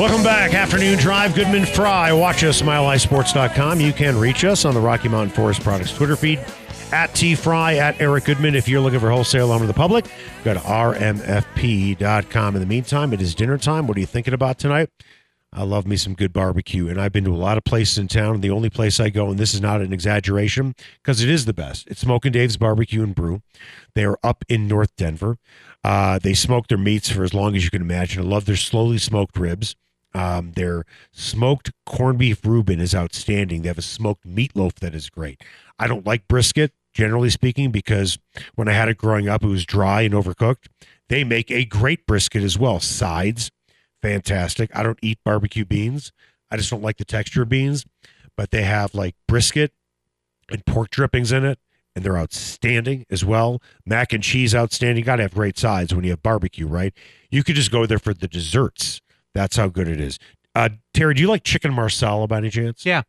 Welcome back. Afternoon Drive, Goodman Fry. Watch us, milehighsports.com. You can reach us on the Rocky Mountain Forest Products Twitter feed at T Fry, at Eric Goodman. If you're looking for wholesale on to the public, go to rmfp.com. In the meantime, it is dinner time. What are you thinking about tonight? I love me some good barbecue, and I've been to a lot of places in town. And the only place I go, and this is not an exaggeration, because it is the best. It's Smoking Dave's Barbecue and Brew. They are up in North Denver. Uh, they smoke their meats for as long as you can imagine. I love their slowly smoked ribs. Um, their smoked corned beef Reuben is outstanding. They have a smoked meatloaf that is great. I don't like brisket, generally speaking, because when I had it growing up, it was dry and overcooked. They make a great brisket as well. Sides, fantastic. I don't eat barbecue beans. I just don't like the texture of beans, but they have like brisket and pork drippings in it, and they're outstanding as well. Mac and cheese, outstanding. Got to have great sides when you have barbecue, right? You could just go there for the desserts. That's how good it is. Uh, Terry, do you like chicken marsala by any chance? Yeah.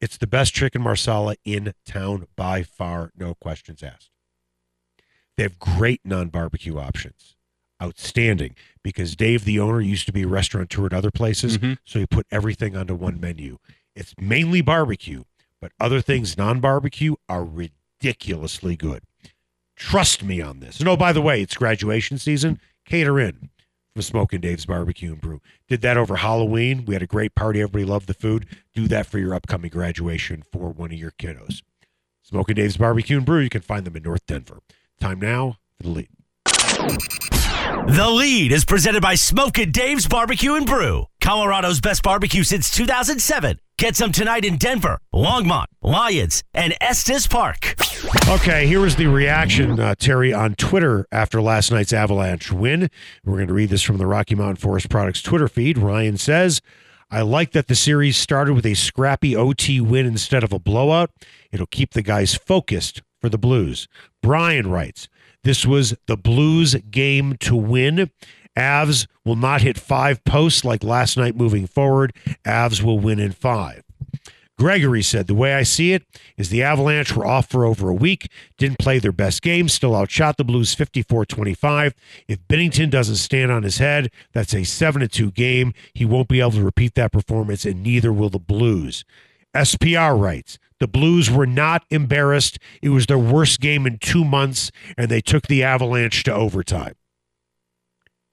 It's the best chicken marsala in town by far, no questions asked. They have great non barbecue options. Outstanding because Dave, the owner, used to be a restaurateur at other places. Mhm. So he put everything onto one menu. It's mainly barbecue, but other things non barbecue are ridiculously good. Trust me on this. And oh, by the way, it's graduation season. Cater in from Smoking Dave's Barbecue and Brew. Did that over Halloween. We had a great party. Everybody loved the food. Do that for your upcoming graduation for one of your kiddos. Smoking Dave's Barbecue and Brew. You can find them in North Denver. Time now for the lead. The lead is presented by Smokin' Dave's Barbecue and Brew, Colorado's best barbecue since 2007. Get some tonight in Denver, Longmont, Lyons, and Estes Park. Okay, here was the reaction, uh, Terry, on Twitter after last night's Avalanche win. We're going to read this from the Rocky Mountain Forest Products Twitter feed. Ryan says, I like that the series started with a scrappy OT win instead of a blowout. It'll keep the guys focused for the Blues. Brian writes, This was the Blues game to win. Avs will not hit five posts like last night moving forward. Avs will win in five. Gregory said, The way I see it is the Avalanche were off for over a week, didn't play their best game, still outshot the Blues 54 25. If Binnington doesn't stand on his head, that's a 7 2 game. He won't be able to repeat that performance, and neither will the Blues. SPR writes, the Blues were not embarrassed. It was their worst game in two months, and they took the Avalanche to overtime.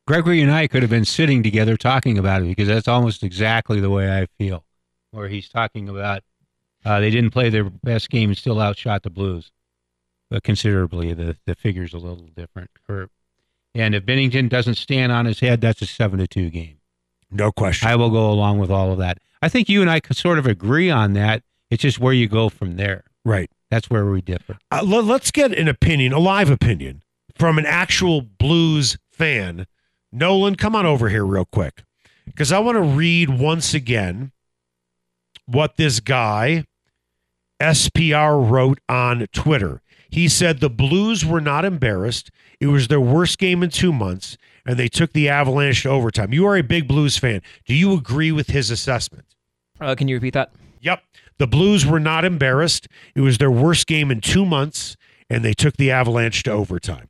Gregory and I could have been sitting together talking about it because that's almost exactly the way I feel. Where he's talking about uh, they didn't play their best game and still outshot the Blues, but considerably. The the figure's a little different. Or, and if Binnington doesn't stand on his head, that's a seven to two game. No question. I will go along with all of that. I think you and I could sort of agree on that. It's just where you go from there. right. That's where we differ. Uh, let, let's get an opinion, a live opinion from an actual Blues fan. Nolan, come on over here real quick because I want to read once again what this guy, SPR, wrote on Twitter. He said the Blues were not embarrassed. It was their worst game in two months, and they took the Avalanche to overtime. You are a big Blues fan. Do you agree with his assessment? Uh, can you repeat that? Yep. The Blues were not embarrassed. It was their worst game in two months, and they took the Avalanche to overtime.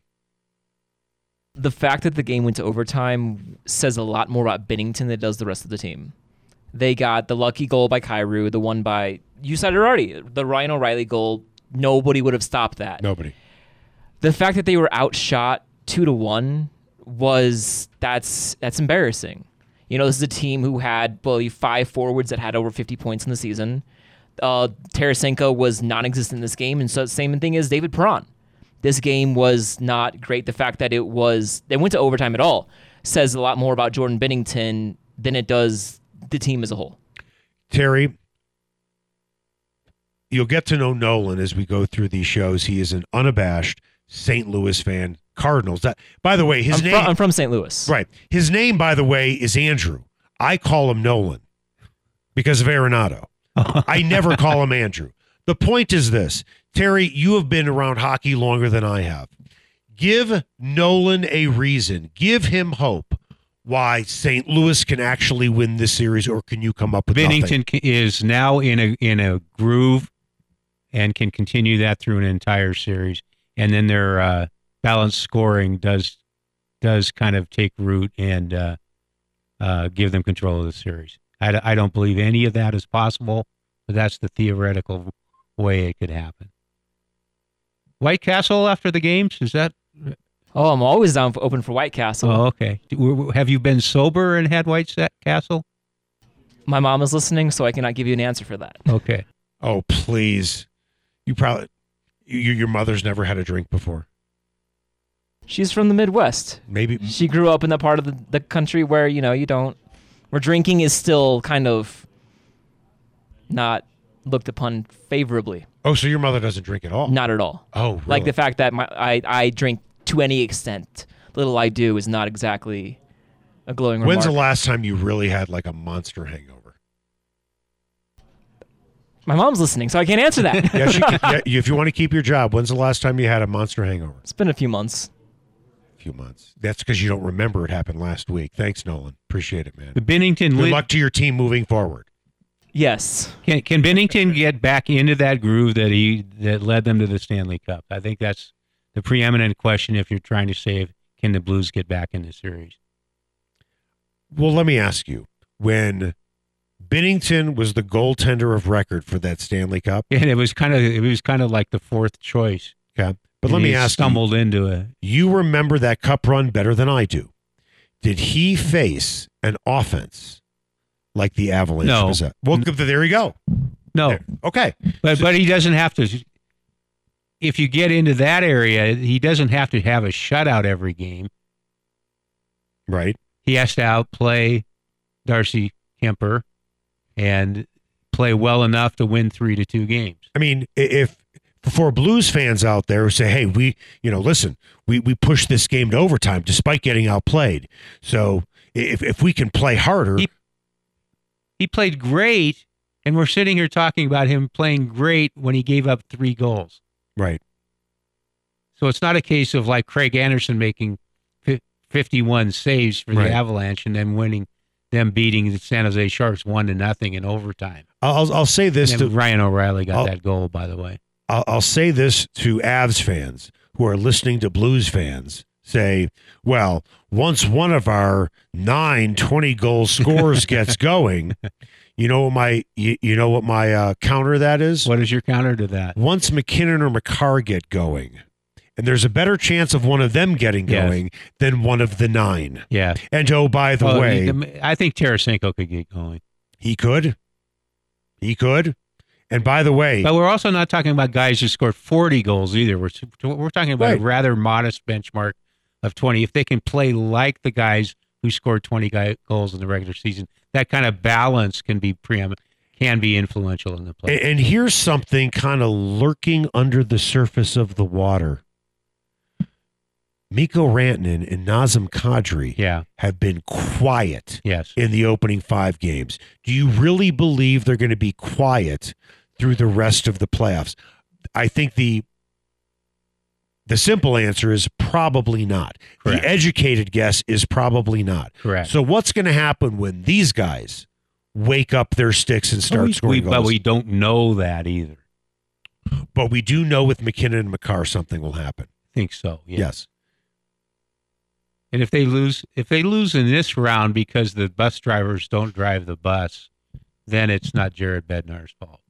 The fact that the game went to overtime says a lot more about Binnington than it does the rest of the team. They got the lucky goal by Kyrou, the one by you said it already, the Ryan O'Reilly goal. Nobody would have stopped that. Nobody. The fact that they were outshot two to one was that's that's embarrassing. You know, this is a team who had believe five forwards that had over 50 points in the season. Uh, Tarasenko was non-existent in this game, and so same thing as David Perron. This game was not great. The fact that it was they went to overtime at all says a lot more about Jordan Binnington than it does the team as a whole. Terry, you'll get to know Nolan as we go through these shows. He is an unabashed St. Louis fan. Cardinals. That, by the way, his I'm, name. from, I'm from St. Louis. Right. His name, by the way, is Andrew. I call him Nolan. because of Arenado. I never call him Andrew. The point is this Terry, you have been around hockey longer than I have. Give Nolan a reason, give him hope why St. Louis can actually win this series, or can you come up with nothing? Binnington c- is now in a in a groove and can continue that through an entire series, and then their uh, balanced scoring does does kind of take root and uh, uh, give them control of the series. I don't believe any of that is possible, but that's the theoretical way it could happen. White Castle after the games is that? Oh, I'm always down for open for White Castle. Oh, okay. Do- w- w- Have you been sober and had White Castle? My mom is listening, so I cannot give you an answer for that. Okay. Oh, please. You probably, you, your mother's never had a drink before. She's from the Midwest. Maybe. She grew up in the part of the, the country where, you know, you don't, where drinking is still kind of not looked upon favorably. Oh, so your mother doesn't drink at all? Not at all. Oh, really? Like the fact that my, I, I drink to any extent. Little I do is not exactly a glowing When's the last time you really had like a monster hangover? My mom's listening, so I can't answer that. Yeah, she, yeah, if you want to keep your job, when's the last time you had a monster hangover? it's been a few months. A few months. That's because you don't remember it happened last week. Thanks, Nolan. Appreciate it, man. The Binnington Good Lit- luck to your team moving forward. Yes. Can can Binnington get back into that groove that he that led them to the Stanley Cup? I think that's the preeminent question if you're trying to save. can the Blues get back in the series. Well, let me ask you: When Binnington was the goaltender of record for that Stanley Cup, And it was kind of it was kind of like the fourth choice. okay, but And let me ask you: stumbled into it. You remember that cup run better than I do. Did he face an offense like the Avalanche? No. possess- Well, there you go. No, There. Okay. but but he doesn't have to. If you get into that area, he doesn't have to have a shutout every game. Right. He has to outplay Darcy Kuemper and play well enough to win three to two games. I mean, if for Blues fans out there who say, "Hey, we, you know, listen, we we pushed this game to overtime despite getting outplayed. So if if we can play harder, He- He played great, and we're sitting here talking about him playing great when he gave up three goals. right? So it's not a case of like Craig Anderson making fi- 51 saves for the Avalanche and then winning, them beating the San Jose Sharks one to nothing in overtime. I'll I'll say this And to Ryan O'Reilly got I'll- that goal, by the way. I'll, I'll say this to Avs fans who are listening to Blues fans say, well, once one of our nine 20 goal scores gets going, you know what my you, you know what my uh, counter that is? What is your counter to that? Once MacKinnon or Makar get going, and there's a better chance of one of them getting Yes. going than one of the nine. Yeah. And oh, by the Well, way, he- I think Tarasenko could get going. he could, he could, and by the way, But we're also not talking about guys who scored 40 goals either. We're, we're talking about Right. a rather modest benchmark of 20. If they can play like the guys who scored 20 guy, goals in the regular season, that kind of balance can be preeminent, can be influential in the play. And, and here's something kind of lurking under the surface of the water. Mikko Rantanen and Nazem Kadri yeah. have been quiet Yes. in the opening five games. Do you really believe they're going to be quiet through the rest of the playoffs? I think the the simple answer is probably not. Correct. The educated guess is probably not. Correct. So what's going to happen when these guys wake up their sticks and start we, scoring we- goals? but we don't know that either. But we do know with MacKinnon and Makar something will happen. I think so. Yeah. Yes. And if they lose, if they lose in this round because the bus drivers don't drive the bus, then it's not Jared Bednar's fault.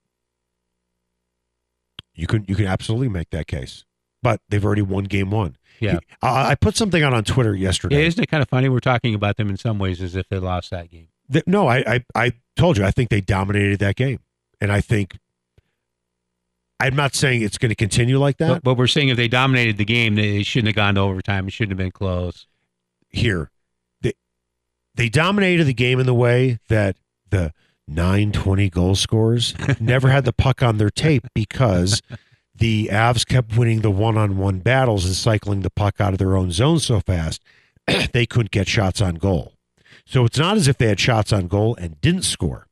You can you can absolutely make that case. But they've already won game one. Yeah. I I put something out on Twitter Yeah, yesterday. isn't it kind of funny? We're talking about them in some ways as if they lost that game. That- no, I, I I told you I think they dominated that game. And I think I'm not saying it's going to continue like that But, but we're saying if they dominated the game, they shouldn't have gone to overtime. It shouldn't have been close. Here. They they dominated the game in the way that the 920 goal scorers never had the puck on their tape because the Avs kept winning the one-on-one battles and cycling the puck out of their own zone so fast they couldn't get shots on goal. So it's not as if they had shots on goal and didn't score.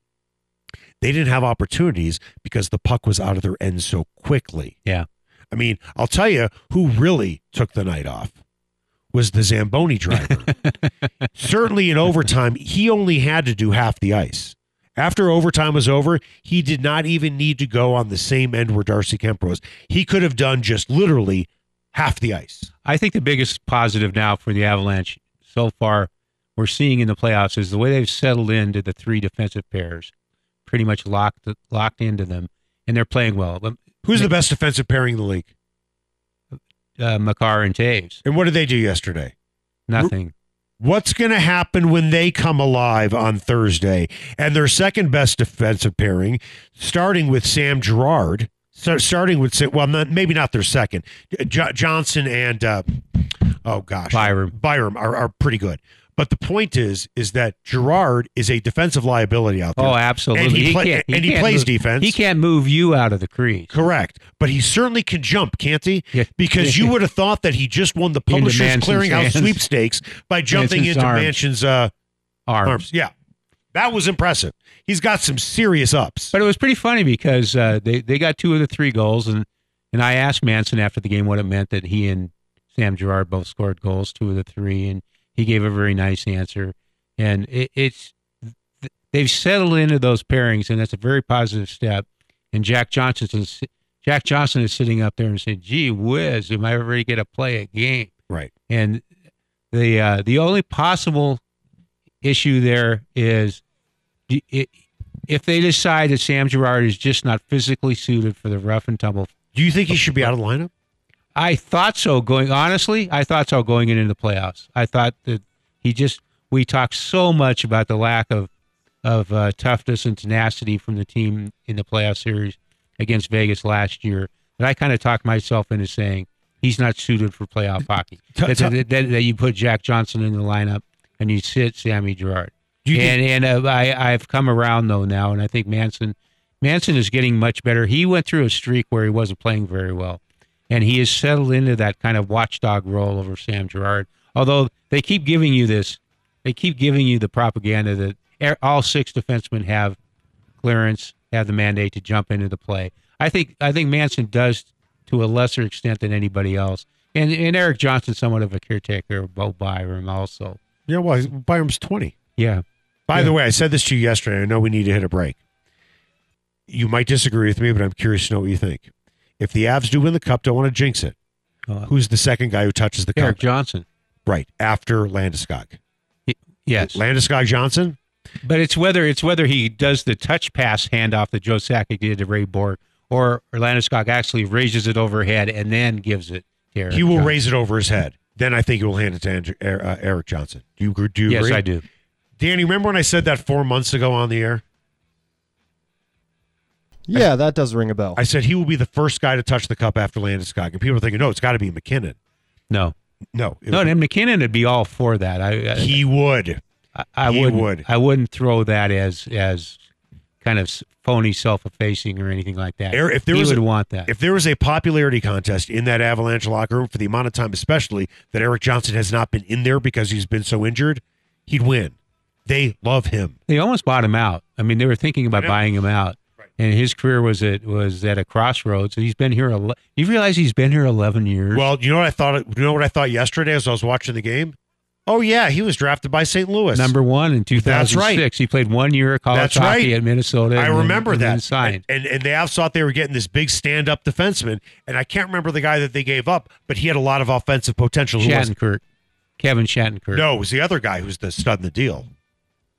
They didn't have opportunities because the puck was out of their end so quickly. Yeah. I mean, I'll tell you who really took the night off was the Zamboni driver. Certainly in overtime, he only had to do half the ice. After overtime was over, he did not even need to go on the same end where Darcy Kemp was. He could have done just literally half the ice. I think the biggest positive now for the Avalanche so far we're seeing in the playoffs is the way they've settled into the three defensive pairs, pretty much locked locked into them, and they're playing well. Who's the best defensive pairing in the league? Uh, Makar and Toews. And what did they do yesterday? Nothing. What's going to happen when they come alive on Thursday? And their second best defensive pairing, starting with Sam Girard, so starting with well, not, maybe not their second, J- Johnson and uh, oh gosh, Byram. Byram are, are pretty good. But the point is, is that Girard is a defensive liability out there. Oh, absolutely. And he, play, can't- and he plays move- defense. He can't move you out of the crease. Correct. But he certainly can jump, can't he? Yeah. Because you would have thought that he just won the Publishers Clearinghouse sweepstakes by jumping Manson's into arms. Manson's uh, Arms. arms. Yeah. That was impressive. He's got some serious ups. But it was pretty funny because uh, they they got two of the three goals, and and I asked Manson after the game what it meant that he and Sam Girard both scored goals, two of the three, and he gave a very nice answer. And it, it's they've settled into those pairings, and that's a very positive step. And Jack Johnson is Jack Johnson is sitting up there and saying, "Gee whiz, am I ever going to play a game?" right. And the uh, the only possible issue there is d- i- if they decide that Sam Girard is just not physically suited for the rough and tumble. Do you think he should be out of the lineup? I thought so going honestly. I thought so going into the playoffs. I thought that he just we talked so much about the lack of of uh, toughness and tenacity from the team in the playoff series against Vegas last year that I kind of talked myself into saying he's not suited for playoff hockey. That, that, that, that you put Jack Johnson in the lineup and you sit Sammy Girard. You and and uh, I I've come around though now, and I think Manson Manson is getting much better. He went through a streak where he wasn't playing very well, and he has settled into that kind of watchdog role over Sam Girard. Although they keep giving you this, they keep giving you the propaganda that all six defensemen have clearance, have the mandate to jump into the play. I think I think Manson does to a lesser extent than anybody else, and and Erik Johnson, somewhat of a caretaker of Bo Byram also. Yeah, well, Byram's 20. Yeah, By Yeah. the way, I said this to you yesterday. I know we need to hit a break. You might disagree with me, but I'm curious to know what you think. If the Avs do win the cup, don't want to jinx it. Uh, Who's the second guy who touches the cup? Erik cup? Johnson. Right after Landeskog. Yes, Landeskog Johnson. but it's whether it's whether he does the touch pass handoff that Joe Sakic did to Ray Bourque, or Landeskog actually raises it overhead and then gives it to Erik. He will Johnson. raise it over his head. Then I think he will hand it to Andrew, uh, Erik Johnson. Do you, agree- do you Yes, agree? I do. Danny, remember when I said that four months ago on the air? Yeah, that does ring a bell. I said he will be the first guy to touch the cup after Landeskog. And people are thinking, no, it's got to be MacKinnon. No, No. no, would- and MacKinnon would be all for that. I, I, he would. I, I he wouldn't. would. I wouldn't throw that as as kind of phony self-effacing or anything like that. If there he was would a- want that. If there was a popularity contest in that Avalanche locker room for the amount of time, especially that Erik Johnson has not been in there because he's been so injured, he'd win. They love him. They almost bought him out. I mean, they were thinking about buying him out. And his career was at was at a crossroads. And He's been here. ele- You realize he's been here eleven years. Well, you know what I thought? You know what I thought yesterday as I was watching the game? Oh yeah, he was drafted by St. Louis. number one in two thousand six. Right. He played one year of college That's hockey right. at Minnesota. I and then- remember and then that. signed. And, and and the thought they were getting this big stand-up defenseman, and I can't remember the guy that they gave up, but he had a lot of offensive potential. Who was- Shattenkirk, Kevin Shattenkirk. No, it was the other guy who's the stud in the deal.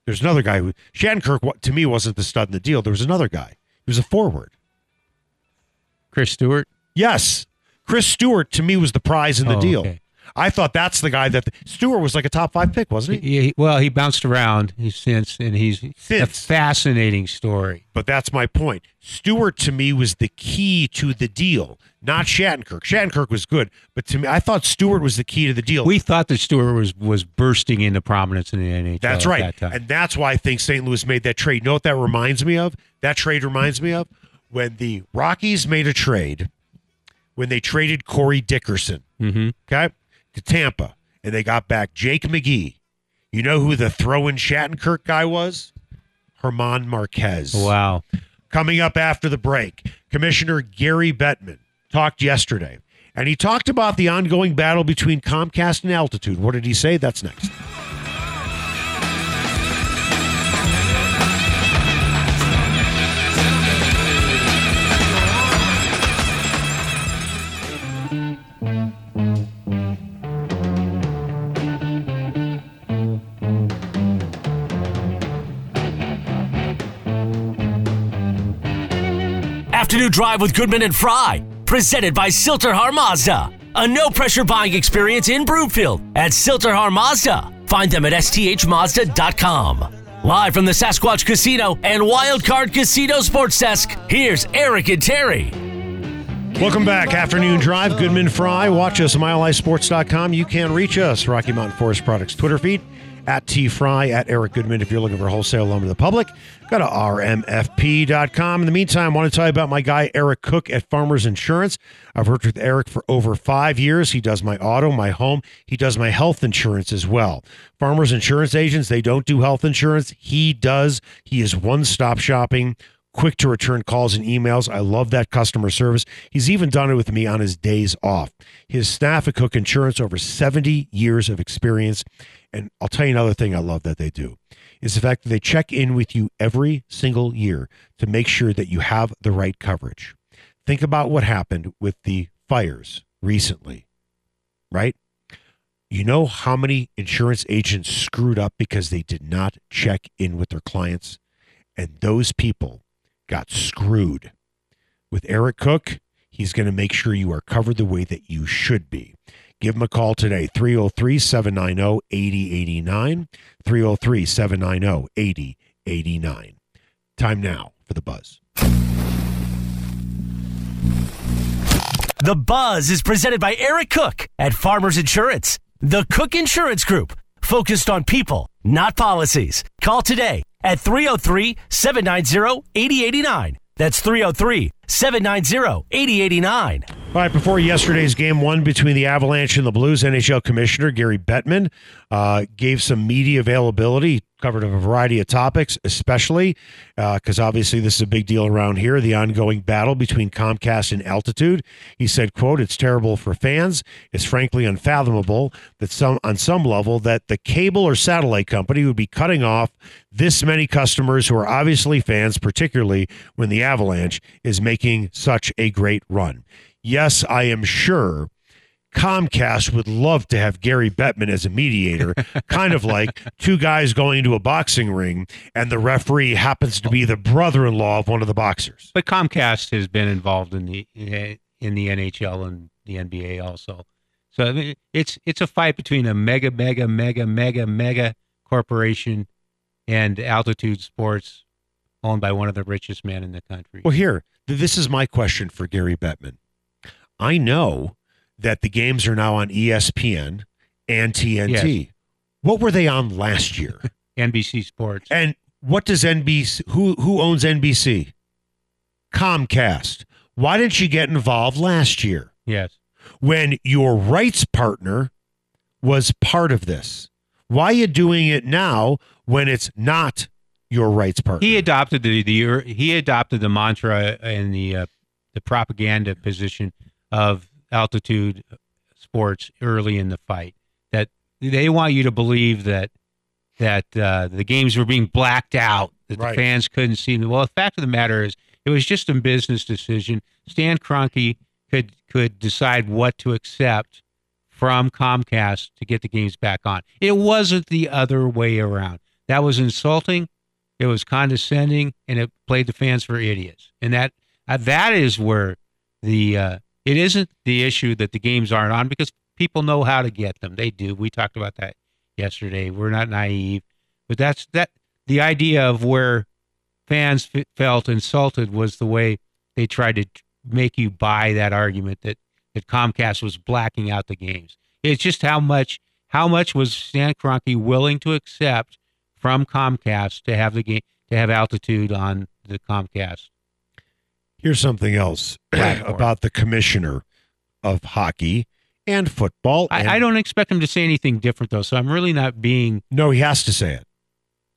There's another guy who Shattenkirk to me wasn't the stud in the deal. There was another guy. He was a forward. Chris Stewart. Yes, Chris Stewart to me was the prize in the Oh, deal. okay. I thought that's the guy that Stewart was like a top five pick, wasn't he? He- well, he bounced around since, and he's a fascinating story. But that's my point. Stewart to me was the key to the deal, not Shattenkirk. Shattenkirk was good, but to me, I thought Stewart was the key to the deal. We thought that Stewart was was bursting into prominence in the NHL. That's at right. That time. And that's why I think St. Louis made that trade. You know what that reminds me of? That trade reminds me of when the Rockies made a trade when they traded Corey Dickerson, Mhm. okay, to Tampa, and they got back Jake McGee. You know who the throw in Shattenkirk guy was? German Marquez. Wow. Coming up after the break, Commissioner Gary Bettman talked yesterday, and he talked about the ongoing battle between Comcast and Altitude. What did he say? That's next. Afternoon Drive with Goodman and Fry, presented by Sill-TerHar Mazda. A no pressure buying experience in Broomfield at Sill-TerHar Mazda. Find them at sthmazda.com. Live from the Sasquatch Casino and Wildcard Casino Sports Desk, here's Eric and Terry. Welcome back. Afternoon Drive, Goodman Fry. Watch us, at milehighsports.com. You can reach us, Rocky Mountain Forest Products Twitter feed, at T Fry, at Eric Goodman if you're looking for wholesale lumber to the public. Go to rmfp.com. In the meantime, I want to tell you about my guy, Eric Cook at Farmers Insurance. I've worked with Eric for over five years. He does my auto, my home. He does my health insurance as well. Farmers Insurance agents, they don't do health insurance. He does. He is one stop shopping quick to return calls and emails. I love that customer service. He's even done it with me on his days off. His staff at Cook Insurance, over 70 years of experience. And I'll tell you another thing I love that they do is the fact that they check in with you every single year to make sure that you have the right coverage. Think about what happened with the fires recently, right? You know how many insurance agents screwed up because they did not check in with their clients? And those people got screwed. With Eric Cook, he's going to make sure you are covered the way that you should be. Give him a call today, 303 790 8089. 303 790 8089. Time now for the buzz. The Buzz is presented by Eric Cook at Farmers Insurance. The Cook Insurance Group, focused on people, not policies. Call today at 303 790 8089. That's 303 790 8089. All right, before yesterday's game one between the Avalanche and the Blues, NHL Commissioner Gary Bettman uh, gave some media availability, covered a variety of topics, especially because uh, obviously this is a big deal around here, the ongoing battle between Comcast and Altitude. He said, quote, it's terrible for fans. It's frankly unfathomable that some on some level that the cable or satellite company would be cutting off this many customers who are obviously fans, particularly when the Avalanche is making such a great run. Yes, I am sure Comcast would love to have Gary Bettman as a mediator, kind of like two guys going into a boxing ring and the referee happens to be the brother-in-law of one of the boxers. But Comcast has been involved in the in the NHL and the NBA also. So I mean, it's it's a fight between a mega mega mega mega mega corporation and Altitude Sports owned by one of the richest men in the country. Well, here, this is my question for Gary Bettman. I know that the games are now on ESPN and TNT. Yes. What were they on last year? NBC Sports. and what does NBC who who owns NBC? Comcast. Why didn't you get involved last year Yes. when your rights partner was part of this? Why are you doing it now when it's not your rights partner? He adopted the, the he adopted the mantra and the uh, the propaganda position of altitude sports early in the fight that they want you to believe that that uh, the games were being blacked out that Right. the fans couldn't see them. Well, the fact of the matter is, it was just a business decision. Stan Kroenke could could decide what to accept from Comcast to get the games back on. It wasn't the other way around. That was insulting. It was condescending, and it played the fans for idiots. And that uh, that is where the uh, it isn't the issue that the games aren't on because people know how to get them. They do. We talked about that yesterday. We're not naive, but that's that. The idea of where fans f- felt insulted was the way they tried to make you buy that argument that that Comcast was blacking out the games. It's just how much how much was Stan Kroenke willing to accept from Comcast to have the game to have altitude on the Comcast. Here's something else about the commissioner of hockey and football. and- I, I don't expect him to say anything different though, so I'm really not being No, he has to say it.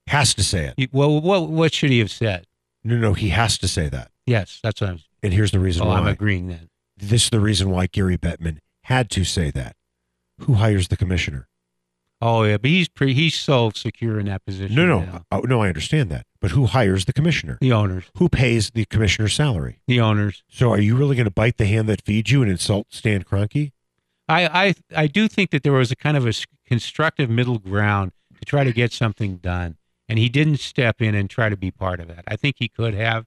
Has to say it. You- Well, what what should he have said? No, no, he has to say that. Yes, that's what I'm. And here's the reason Oh, I'm agreeing then. This is the reason why Gary Bettman had to say that. Who hires the commissioner? Oh yeah, but he's. He's so secure in that position. No, no, oh, no. I understand that, but who hires the commissioner? The owners. Who pays the commissioner's salary? The owners. So, are you really going to bite the hand that feeds you and insult Stan Kroenke? I, I I do think that there was a kind of a constructive middle ground to try to get something done, and he didn't step in and try to be part of that. I think he could have,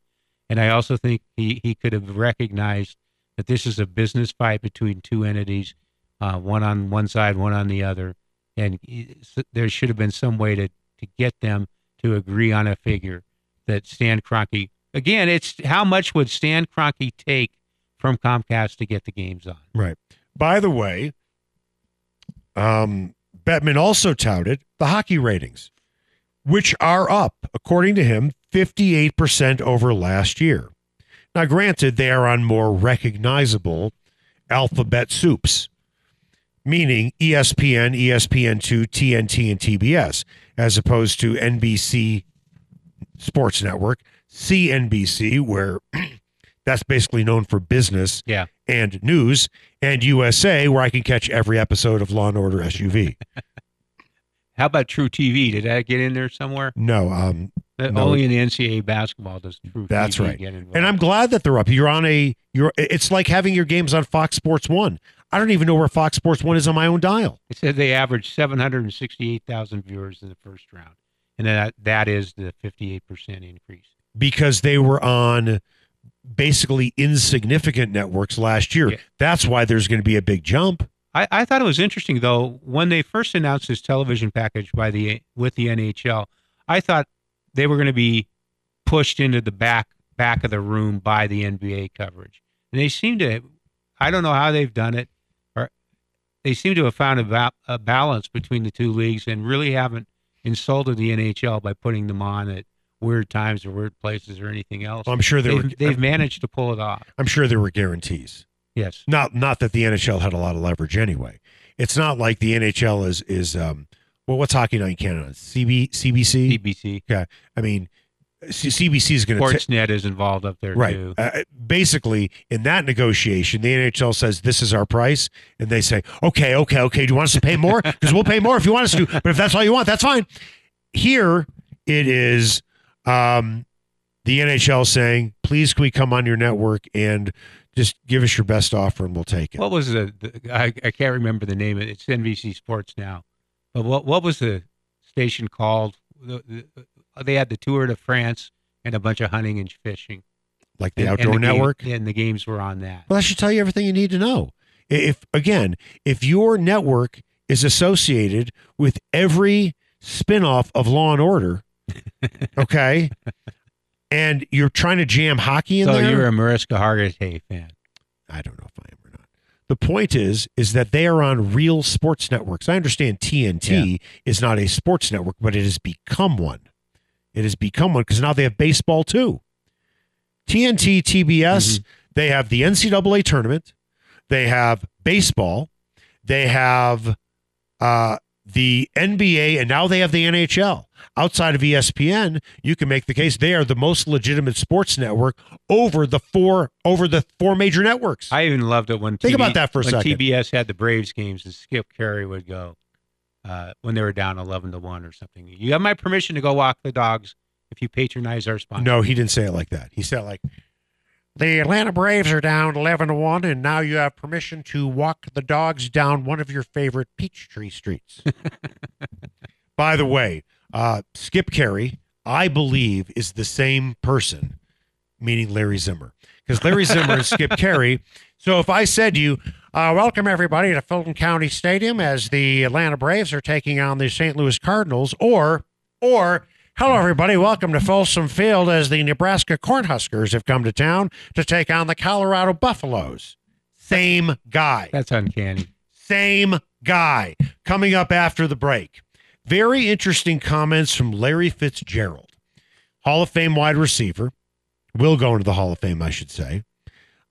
and I also think he, he could have recognized that this is a business fight between two entities, uh, one on one side, one on the other, and there should have been some way to to get them to agree on a figure that Stan Kroenke. Again, it's how much would Stan Kroenke take from Comcast to get the games on? Right. By the way, um, Bettman also touted the hockey ratings, which are up, according to him, 58% over last year. Now, granted, they are on more recognizable alphabet soups, meaning ESPN, ESPN2, TNT, and TBS, as opposed to NBC Sports Network, CNBC, where that's basically known for business Yeah. and news, and USA, where I can catch every episode of Law and Order SUV. How about truTV? Did that get in there somewhere? No, um, No. Only in the NCAA basketball does True That's TV right. and I'm glad that they're up. You're on a you're. It's like having your games on Fox Sports One. I don't even know where Fox Sports One is on my own dial. It said they averaged 768,000 viewers in the first round, and that that is the 58 percent increase. because they were on basically insignificant networks last year. Yeah. That's why there's going to be a big jump. I, I thought it was interesting though when they first announced this television package by the with the NHL. I thought they were going to be pushed into the back back of the room by the NBA coverage, and they seem to. I don't know how they've done it, they seem to have found a, ba- a balance between the two leagues and really haven't insulted the NHL by putting them on at weird times or weird places or anything else. I'm sure they've, were. they've managed to pull it off. I'm sure there were guarantees. Yes. Not not that the NHL had a lot of leverage anyway. It's not like the NHL is is um well what's hockey night in Canada? CB CBC. CBC. Yeah. I mean CBC is going to Sportsnet is involved up there right. too. Uh, basically, in that negotiation, the NHL says this is our price, and they say, okay, okay, okay. Do you want us to pay more? Because we'll pay more if you want us to. But if that's all you want, that's fine. Here it is. Um, the NHL saying, please, can we come on your network and just give us your best offer, and we'll take it. What was the, the I, I can't remember the name. of it. It's NBC Sports now. But what what was the station called? The, the, they had the Tour de France and a bunch of hunting and fishing. like the And- and Outdoor game- Network. and the games were on that. Well, that should tell you everything you need to know. If again, if your network is associated with every spinoff of Law and Order, okay, and you're trying to jam hockey in So there, you're a Mariska Hargitay fan. I don't know if I am or not. The point is, is that they are on real sports networks. I understand TNT is not a sports network, but it has become one. It has become one because now they have baseball too. TNT, TBS, they have the NCAA tournament, they have baseball, they have uh, the NBA, and now they have the NHL. Outside of ESPN, you can make the case they are the most legitimate sports network over the four over the four major networks. I even loved it when Think TV about that for a second. TBS had the Braves games and Skip Caray would go uh, when they were down eleven to one or something. You have my permission to go walk the dogs if you patronize our sponsor. No, he didn't say it like that. He said like the Atlanta Braves are down eleven to one, and now you have permission to walk the dogs down one of your favorite Peachtree streets. By the way, uh, Skip Caray, I believe, is the same person, meaning Larry Zimmer, because Larry Zimmer and Skip Caray. So if I said to you, uh, welcome everybody to Fulton County Stadium as the Atlanta Braves are taking on the St. Louis Cardinals, or or hello everybody, welcome to Folsom Field as the Nebraska Cornhuskers have come to town to take on the Colorado Buffaloes. Same guy. That's uncanny. Same guy. Coming up after the break. Very interesting comments from Larry Fitzgerald, Hall of Fame wide receiver. Will go into the Hall of Fame, I should say.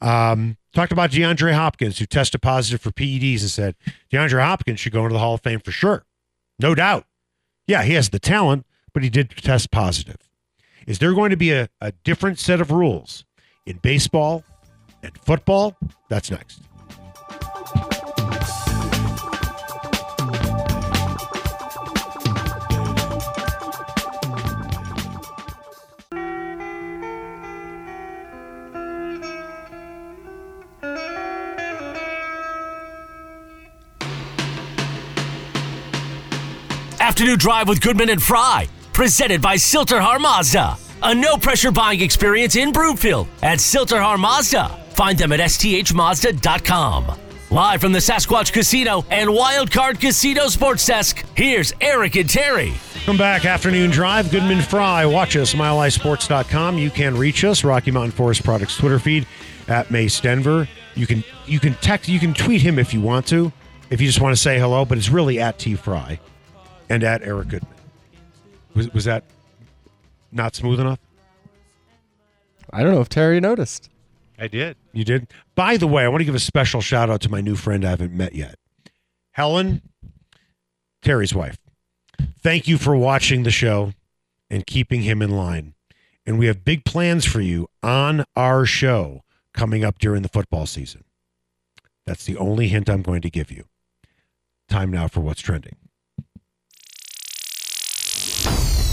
Um, talked about DeAndre Hopkins, who tested positive for PEDs and said DeAndre Hopkins should go into the Hall of Fame for sure. No doubt. Yeah, he has the talent, but he did test positive. Is there going to be a, a different set of rules in baseball and football? That's next. Afternoon Drive with Goodman and Fry, presented by Sill-TerHar Mazda. A no pressure buying experience in Broomfield at Sill-TerHar Mazda. Find them at sthmazda.com. Live from the Sasquatch Casino and Wildcard Casino Sports Desk, here's Eric and Terry. Come back, afternoon drive. Goodman Fry. Watch us, milehighsports.com. You can reach us, Rocky Mountain Forest Products Twitter feed at Mace Denver. You can you can text you can tweet him if you want to, if you just want to say hello, but it's really at T Fry and at Eric Goodman. Was, was that not smooth enough? I don't know if Terry noticed. I did. You did? By the way, I want to give a special shout out to my new friend I haven't met yet. Helen, Terry's wife. Thank you for watching the show and keeping him in line. And we have big plans for you on our show coming up during the football season. That's the only hint I'm going to give you. Time now for what's trending.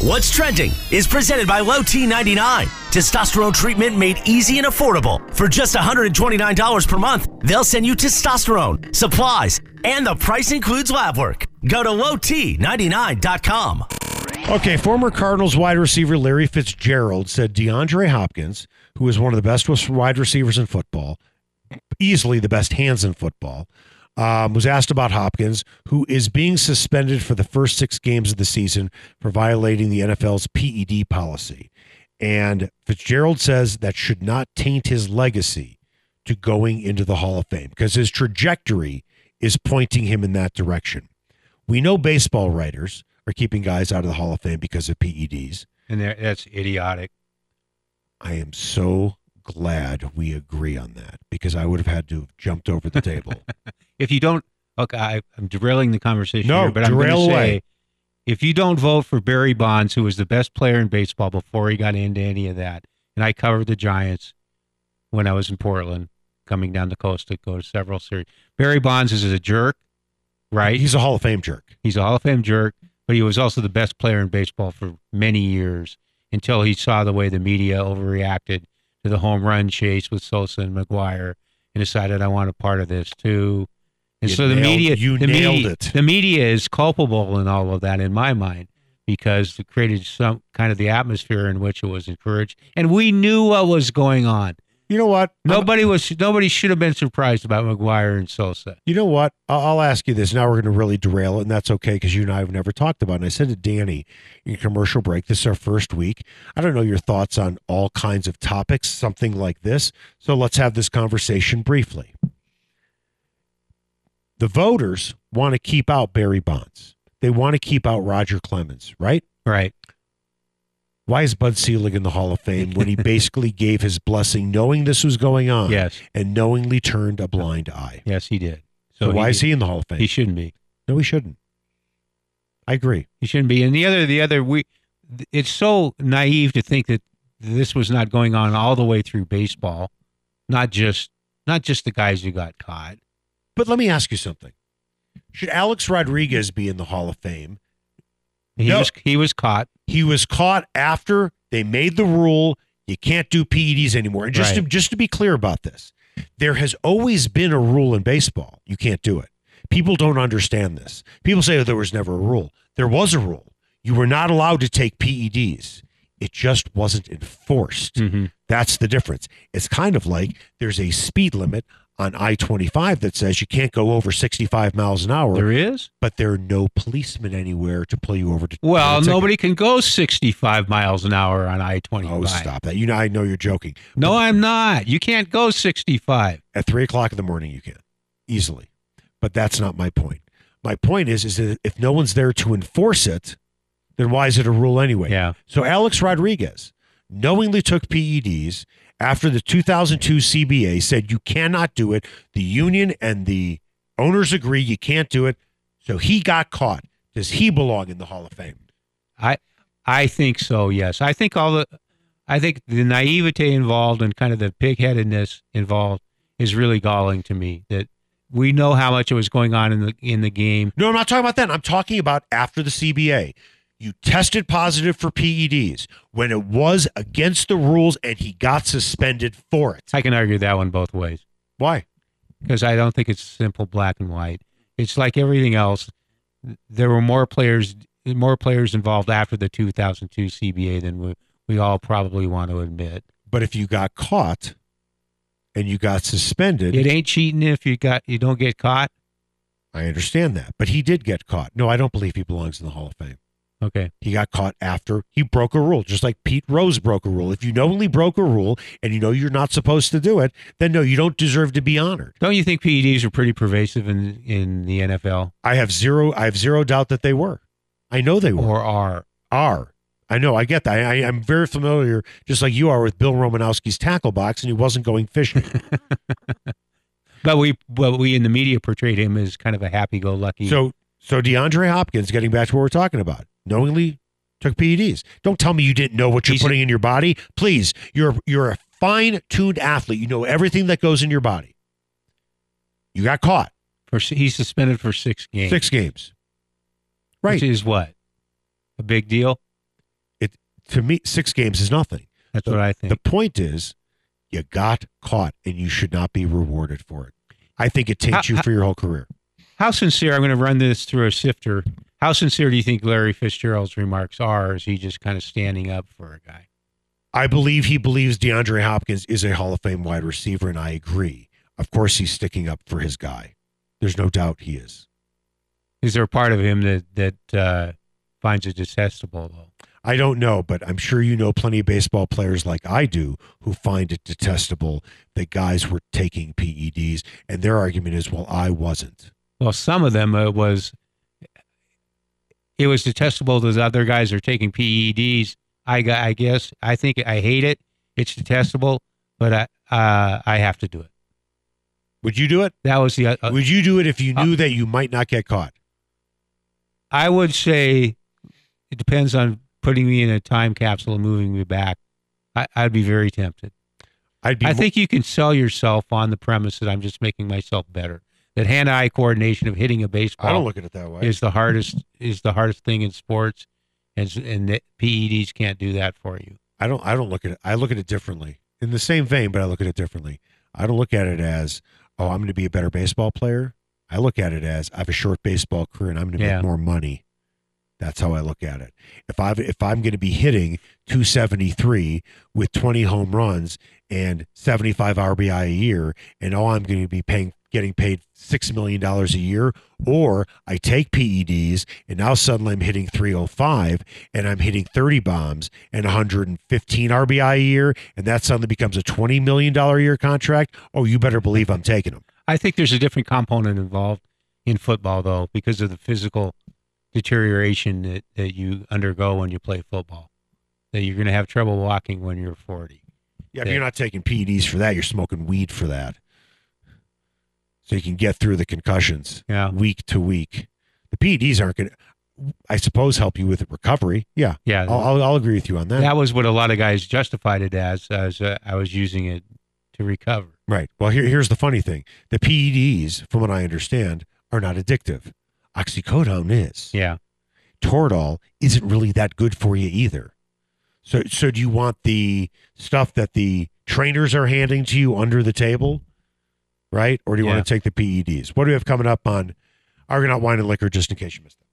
What's Trending is presented by Low T99. Testosterone treatment made easy and affordable. For just $129 per month, they'll send you testosterone, supplies, and the price includes lab work. Go to lowt99.com. Okay, former Cardinals wide receiver Larry Fitzgerald said DeAndre Hopkins, who is one of the best wide receivers in football, easily the best hands in football, um, was asked about Hopkins, who is being suspended for the first six games of the season for violating the NFL's PED policy. And Fitzgerald says that should not taint his legacy to going into the Hall of Fame because his trajectory is pointing him in that direction. We know baseball writers are keeping guys out of the Hall of Fame because of PEDs. And that's idiotic. I am so glad we agree on that because I would have had to have jumped over the table. If you don't, okay, I, I'm derailing the conversation No, here, but I'm going to say, if you don't vote for Barry Bonds, who was the best player in baseball before he got into any of that, and I covered the Giants when I was in Portland, coming down the coast to go to several series. Barry Bonds is a jerk, right? He's a Hall of Fame jerk. He's a Hall of Fame jerk, but he was also the best player in baseball for many years until he saw the way the media overreacted to the home run chase with Sosa and McGwire and decided I want a part of this too. And You so the nailed- media, you the nailed media, it. the media is culpable in all of that in my mind because it created some kind of the atmosphere in which it was encouraged, and we knew what was going on. You know what? I'm- Nobody was, nobody should have been surprised about McGwire and Sosa. You know what? I'll, I'll ask you this. Now we're going to really derail it, and that's okay because you and I have never talked about it. And I said to Danny in commercial break, this is our first week. I don't know your thoughts on all kinds of topics, something like this. So let's have this conversation briefly. The voters want to keep out Barry Bonds. They want to keep out Roger Clemens, right? Right. Why is Bud Selig in the Hall of Fame when he basically gave his blessing knowing this was going on Yes. and knowingly turned a blind eye? Yes, he did. So, why is he in the Hall of Fame? He shouldn't be. No, he shouldn't. I agree. He shouldn't be. And the other, the other, we, it's so naive to think that this was not going on all the way through baseball, not just, not just the guys who got caught. But let me ask you something. Should Alex Rodriguez be in the Hall of Fame? He No. was, he was caught. He was caught after they made the rule you can't do PEDs anymore. And just to, just to be clear about this, there has always been a rule in baseball. You can't do it. People don't understand this. People say oh, there was never a rule. There was a rule. You were not allowed to take PEDs. It just wasn't enforced. Mhm. That's the difference. It's kind of like there's a speed limit on I 25 that says you can't go over 65 miles an hour, There is. but there are no policemen anywhere to pull you over to. Well, nobody can go 65 miles an hour on I it. 25. Oh, stop that. You know, I know you're joking. No, I'm not. You can't go 65. At three o'clock in the morning, you can easily. But that's not my point. My point is, is that if no one's there to enforce it, then why is it a rule anyway? Yeah. So Alex Rodriguez knowingly took PEDs after the 2002 CBA said you cannot do it. The union and the owners agree you can't do it. So he got caught. Does he belong in the Hall of Fame? I I think so. Yes, I think all the, I think the naivete involved and kind of the pigheadedness involved is really galling to me. That we know how much it was going on in the in the game. No, I'm not talking about that. I'm talking about after the CBA. You tested positive for PEDs when it was against the rules and he got suspended for it. I can argue that one both ways Why? because I don't think it's simple black and white. It's like everything else. There were more players, more players involved after the 2002 CBA than we, we all probably want to admit. But if you got caught and you got suspended, It ain't cheating if you got you don't get caught. I understand that. But he did get caught. No, I don't believe he belongs in the Hall of Fame. Okay. He got caught after he broke a rule, just like Pete Rose broke a rule. If you knowingly broke a rule and you know you're not supposed to do it, then no, you don't deserve to be honored. Don't you think PEDs are pretty pervasive in in the NFL I have zero. I have zero doubt that they were. I know they were. or are? are. I know. I get that. I, I'm very familiar, just like you are, with Bill Romanowski's tackle box, and he wasn't going fishing. But we but we in the media portrayed him as kind of a happy-go-lucky. so, so DeAndre Hopkins, getting back to what we're talking about, knowingly took PEDs. Don't tell me you didn't know what you're He's putting in your body. Please, you're you're a fine-tuned athlete. You know everything that goes in your body. You got caught. for he's suspended for six games. Six games. Right. Which is what a big deal. It To me, six games is nothing. That's what I think. The point is, you got caught, and you should not be rewarded for it. I think it taints How- you for your whole career. How sincere? I'm going to run this through a sifter. How sincere do you think Larry Fitzgerald's remarks are? Is he just kind of standing up for a guy? I believe he believes DeAndre Hopkins is a Hall of Fame wide receiver, and I agree. Of course, he's sticking up for his guy. There's no doubt he is. Is there a part of him that that uh, finds it detestable though? I don't know, but I'm sure you know plenty of baseball players like I do who find it detestable that guys were taking PEDs, and their argument is, well, I wasn't. Well, some of them uh, was it was detestable that other guys are taking PEDs. I I guess I think I hate it. It's detestable, but I uh, I have to do it. Would you do it? That was the. Uh, Would you do it if you uh, knew that you might not get caught? I would say it depends on putting me in a time capsule and moving me back. I, I'd be very tempted. I'd be. I mo- think you can sell yourself on the premise that I'm just making myself better. That hand-eye coordination of hitting a baseball I don't look at it that way. is the hardest is the hardest thing in sports, and and the PEDs can't do that for you. I don't I don't look at it I look at it differently. In the same vein, but I look at it differently. I don't look at it as, oh, I'm going to be a better baseball player. I look at it as I have a short baseball career and I'm going to Yeah. make more money. That's how I look at it. If I if I'm going to be hitting 273 with 20 home runs and 75 RBI a year, and all I'm going to be paying getting paid six million dollars a year, or I take PEDs and now suddenly I'm hitting 305 and I'm hitting 30 bombs and 115 RBI a year, and that suddenly becomes a 20 million dollar a year contract. Oh, you better believe I'm taking them. I think there's a different component involved in football though, because of the physical deterioration that, that you undergo when you play football. That you're going to have trouble walking when you're 40. Yeah, but Yeah. you're not taking PEDs for that. You're smoking weed for that. So you can get through the concussions Yeah, week to week. The PEDs aren't going to, I suppose, help you with recovery. Yeah, yeah. I'll, I'll, I'll agree with you on that. that was what a lot of guys justified it as. As uh, I was using it to recover. Right. Well, here, here's the funny thing the PEDs, from what I understand, are not addictive. Oxycodone is. Yeah. Toradol isn't really that good for you either. So, so do you want the stuff that the trainers are handing to you under the table, right? Or do you Yeah. want to take the PEDs? What do we have coming up on Argonaut Wine and Liquor, just in case you missed it?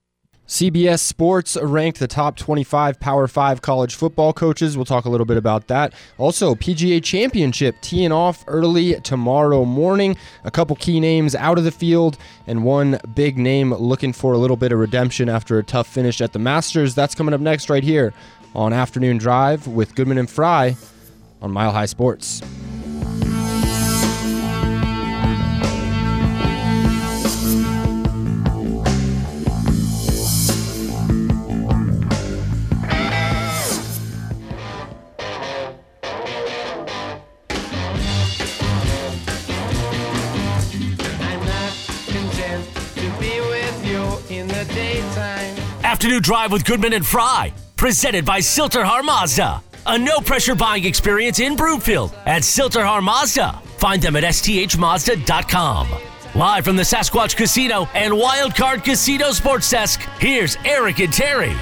CBS Sports ranked the top 25 Power 5 college football coaches. We'll talk a little bit about that. Also, PGA Championship teeing off early tomorrow morning. A couple key names out of the field, and one big name looking for a little bit of redemption after a tough finish at the Masters. That's coming up next, right here on Afternoon Drive with Goodman and Fry on Mile High Sports. Afternoon Drive with Goodman and Fry. presented by Sill-TerHar Mazda. A no pressure buying experience in Broomfield at Sill-TerHar Mazda. Find them at sthmazda.com. Live from the Sasquatch Casino and Wildcard Casino Sports Desk, here's Eric and Terry.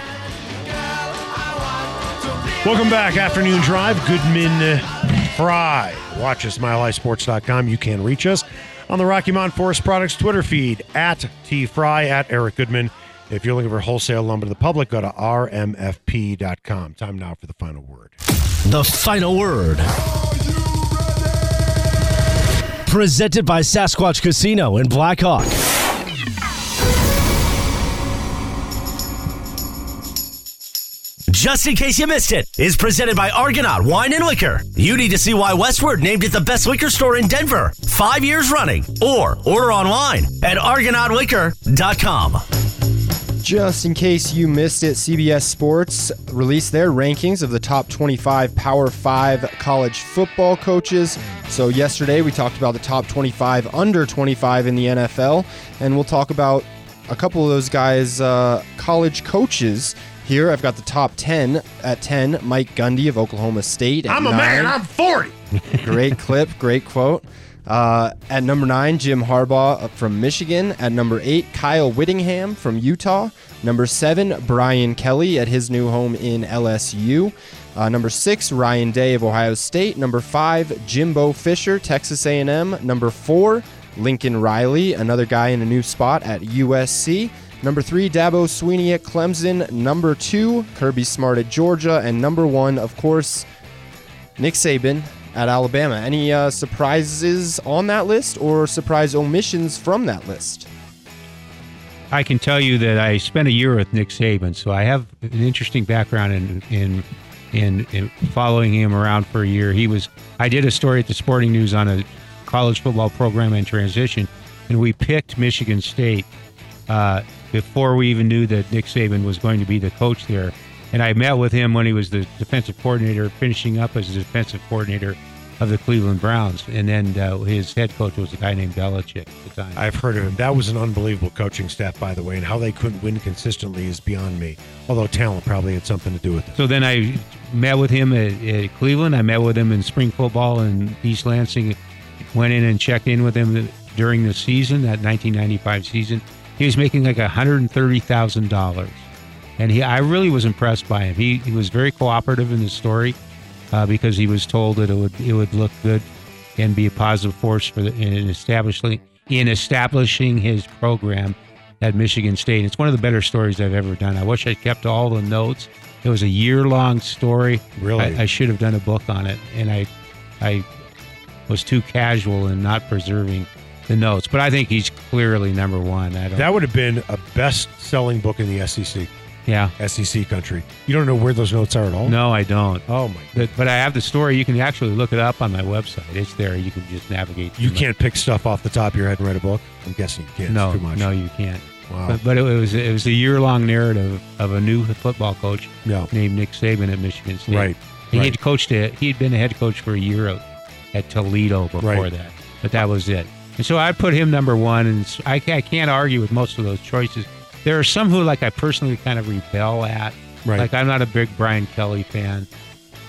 Welcome back, Afternoon Drive. Goodman uh, Fry. Watch us, milehighsports.com. You can reach us on the Rocky Mountain Forest Products Twitter feed at T Fry at Eric Goodman. If you're looking for wholesale lumber to the public, go to rmfp.com. Time now for the final word. The final word. Presented by Sasquatch Casino in Blackhawk. Just in case you missed it, is presented by Argonaut Wine and Liquor. You need to see why Westward named it the best liquor store in Denver, five years running, or order online at argonautliquor.com. Just in case you missed it, CBS Sports released their rankings of the top 25 Power 5 college football coaches. So, yesterday we talked about the top 25 under 25 in the NFL, and we'll talk about a couple of those guys' uh, college coaches. Here, I've got the top 10. At 10, Mike Gundy of Oklahoma State. At I'm a man. I'm 40. great clip, great quote. Uh, at number nine, Jim Harbaugh from Michigan. At number eight, Kyle Whittingham from Utah. Number seven, Brian Kelly at his new home in LSU. Uh, number six, Ryan Day of Ohio State. Number five, Jimbo Fisher, Texas A&M. Number four, Lincoln Riley, another guy in a new spot at USC. Number three, Dabo Swinney at Clemson. Number two, Kirby Smart at Georgia. And number one, of course, Nick Saban at Alabama. Any uh, surprises on that list or surprise omissions from that list? I can tell you that I spent a year with Nick Saban, so I have an interesting background in in in, in following him around for a year. He was I did a story at the Sporting News on a college football program in transition, and we picked Michigan State uh, before we even knew that Nick Saban was going to be the coach there. And I met with him when he was the defensive coordinator, finishing up as the defensive coordinator of the Cleveland Browns. And then uh, his head coach was a guy named Belichick at the time. I've heard of him. That was an unbelievable coaching staff, by the way, and how they couldn't win consistently is beyond me. Although talent probably had something to do with it. So then I met with him at, at Cleveland. I met with him in spring football in East Lansing. Went in and checked in with him during the season, that 1995 season. He was making like $130,000. And he, I really was impressed by him. He, he was very cooperative in the story uh, because he was told that it would it would look good and be a positive force for the, in establishing in establishing his program at Michigan State. It's one of the better stories I've ever done. I wish I kept all the notes. It was a year long story. Really? I, I should have done a book on it, and I I was too casual in not preserving the notes. But I think he's clearly number one. I don't. That would have been a best-selling book in the SEC, yeah. SEC country. You don't know where those notes are at all. No, I don't. Oh my. But, but I have the story. You can actually look it up on my website. It's there. You can just navigate. You can't pick stuff off the top of your head and write a book. I'm guessing you can't. No, too much. no, you can't. Wow. But, but it was it was a year long narrative of a new football coach No. named Nick Saban at Michigan State. Right. And right. He had coached it. He had been a head coach for a year at- at Toledo before Right. that, but that was it. And so I put him number one, and I, I can't argue with most of those choices. There are some who like I personally kind of rebel at. Right. Like I'm not a big Brian Kelly fan.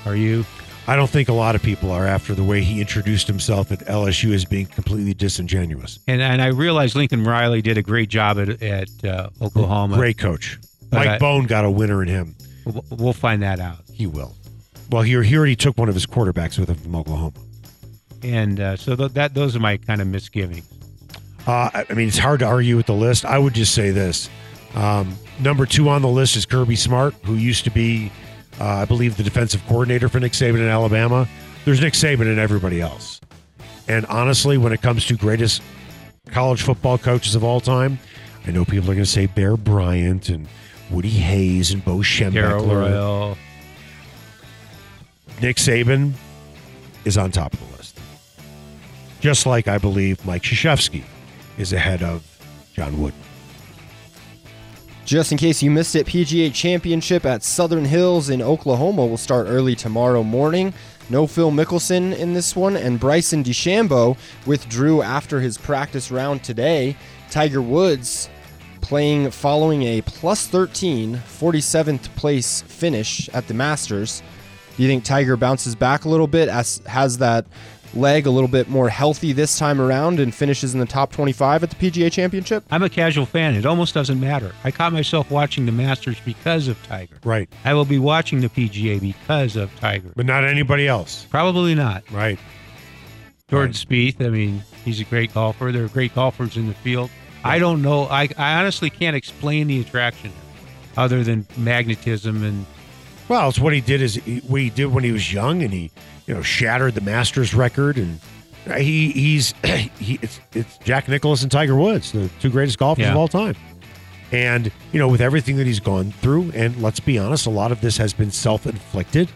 Are you? I don't think a lot of people are after the way he introduced himself at LSU as being completely disingenuous. And and I realize Lincoln Riley did a great job at at uh, Oklahoma. Great coach. Mike I- Bone got a winner in him. We'll, find that out. He will. Well, he, he already took one of his quarterbacks with him from Oklahoma. And uh, so th- that those are my kind of misgivings. Uh, I mean, it's hard to argue with the list. I would just say this. Um, number two on the list is Kirby Smart, who used to be, uh, I believe, the defensive coordinator for Nick Saban in Alabama. There's Nick Saban and everybody else. And honestly, when it comes to greatest college football coaches of all time, I know people are going to say Bear Bryant and Woody Hayes and Bo Schembechler. Royal. Nick Saban is on top of the list. Just like I believe Mike Krzyzewski is ahead of John Wood. Just in case you missed it, PGA Championship at Southern Hills in Oklahoma will start early tomorrow morning. No Phil Mickelson in this one, and Bryson DeChambeau withdrew after his practice round today. Tiger Woods playing following a plus 13, 47th place finish at the Masters. Do you think Tiger bounces back a little bit, as, has that leg a little bit more healthy this time around, and finishes in the top 25 at the PGA Championship? I'm a casual fan. It almost doesn't matter. I caught myself watching the Masters because of Tiger. Right. I will be watching the PGA because of Tiger. But not anybody else. Probably not. Right. Jordan Right. Spieth, I mean, he's a great golfer. There are great golfers in the field. I don't know. I, I honestly can't explain the attraction other than magnetism and Well, it's what he did is he- what he did when he was young, and he, you know, shattered the Masters record, and he he's he it's it's Jack Nicklaus and Tiger Woods, the two greatest golfers Yeah. of all time. And you know, with everything that he's gone through, and let's be honest, a lot of this has been self-inflicted.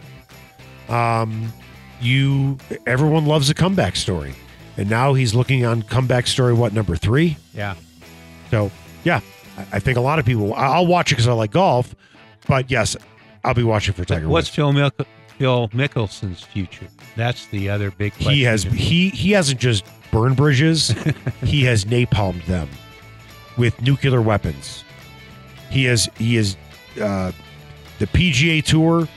Um, you everyone loves a comeback story, and now he's looking on comeback story. What number three? yeah. So yeah, I- I think a lot of people. I'll watch it because I like golf, but yes, I'll be watching for Tiger What's Woods. Phil, Mick- Phil Mickelson's future? That's the other big question. He has he he hasn't just burned bridges, he has napalmed them with nuclear weapons. He has he is uh, the PGA Tour.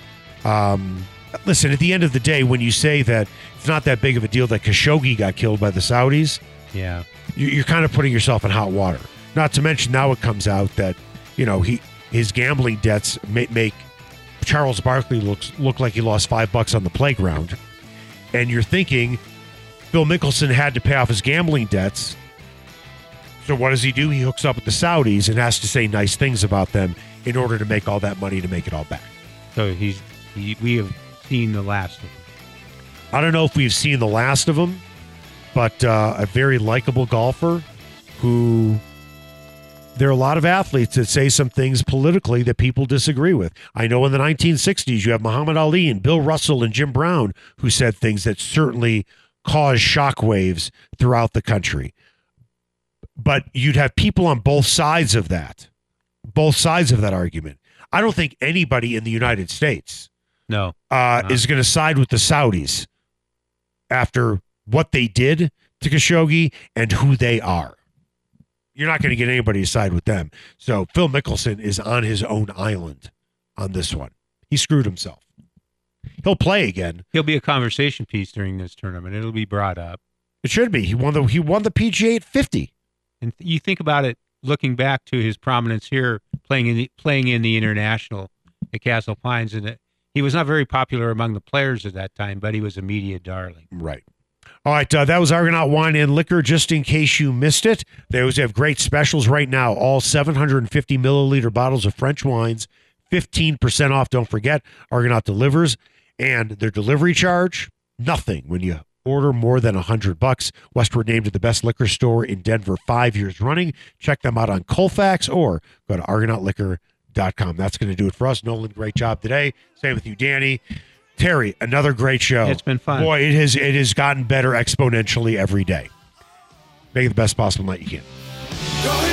Um, listen, at the end of the day, when you say that it's not that big of a deal that Khashoggi got killed by the Saudis, Yeah. you- you're kind of putting yourself in hot water. Not to mention now it comes out that you know he his gambling debts make Charles Barkley looks look like he lost five bucks on the playground, and you're thinking Phil Mickelson had to pay off his gambling debts. So what does he do? He hooks up with the Saudis and has to say nice things about them in order to make all that money to make it all back. So he's he, we have seen the last of him. I don't know if we've seen the last of him, but uh, a very likable golfer who there are a lot of athletes that say some things politically that people disagree with. I know in the 1960s you have Muhammad Ali and Bill Russell and Jim Brown who said things that certainly caused shockwaves throughout the country. But you'd have people on both sides of that, both sides of that argument. I don't think anybody in the United States No. uh, is going to side with the Saudis after what they did to Khashoggi and who they are. You're not going to get anybody to side with them. So Phil Mickelson is on his own island on this one. He screwed himself. He'll play again. He'll be a conversation piece during this tournament. It'll be brought up. It should be. He won the he won the PGA at 50. And you think about it, looking back to his prominence here, playing in the, playing in the international at Castle Pines, and it, he was not very popular among the players at that time, but he was a media darling. Right. All right, uh, that was Argonaut Wine and Liquor. Just in case you missed it, they always have great specials right now. All 750 milliliter bottles of French wines, 15% off. Don't forget, Argonaut delivers, and their delivery charge, nothing when you order more than 100 bucks. Westward named the best liquor store in Denver five years running. Check them out on Colfax or go to argonautliquor.com. That's going to do it for us. Nolan, great job today. Same with you, Danny. Terry, another great show. It's been fun. Boy, it has it has gotten better exponentially every day. Make it the best possible night you can. Go ahead.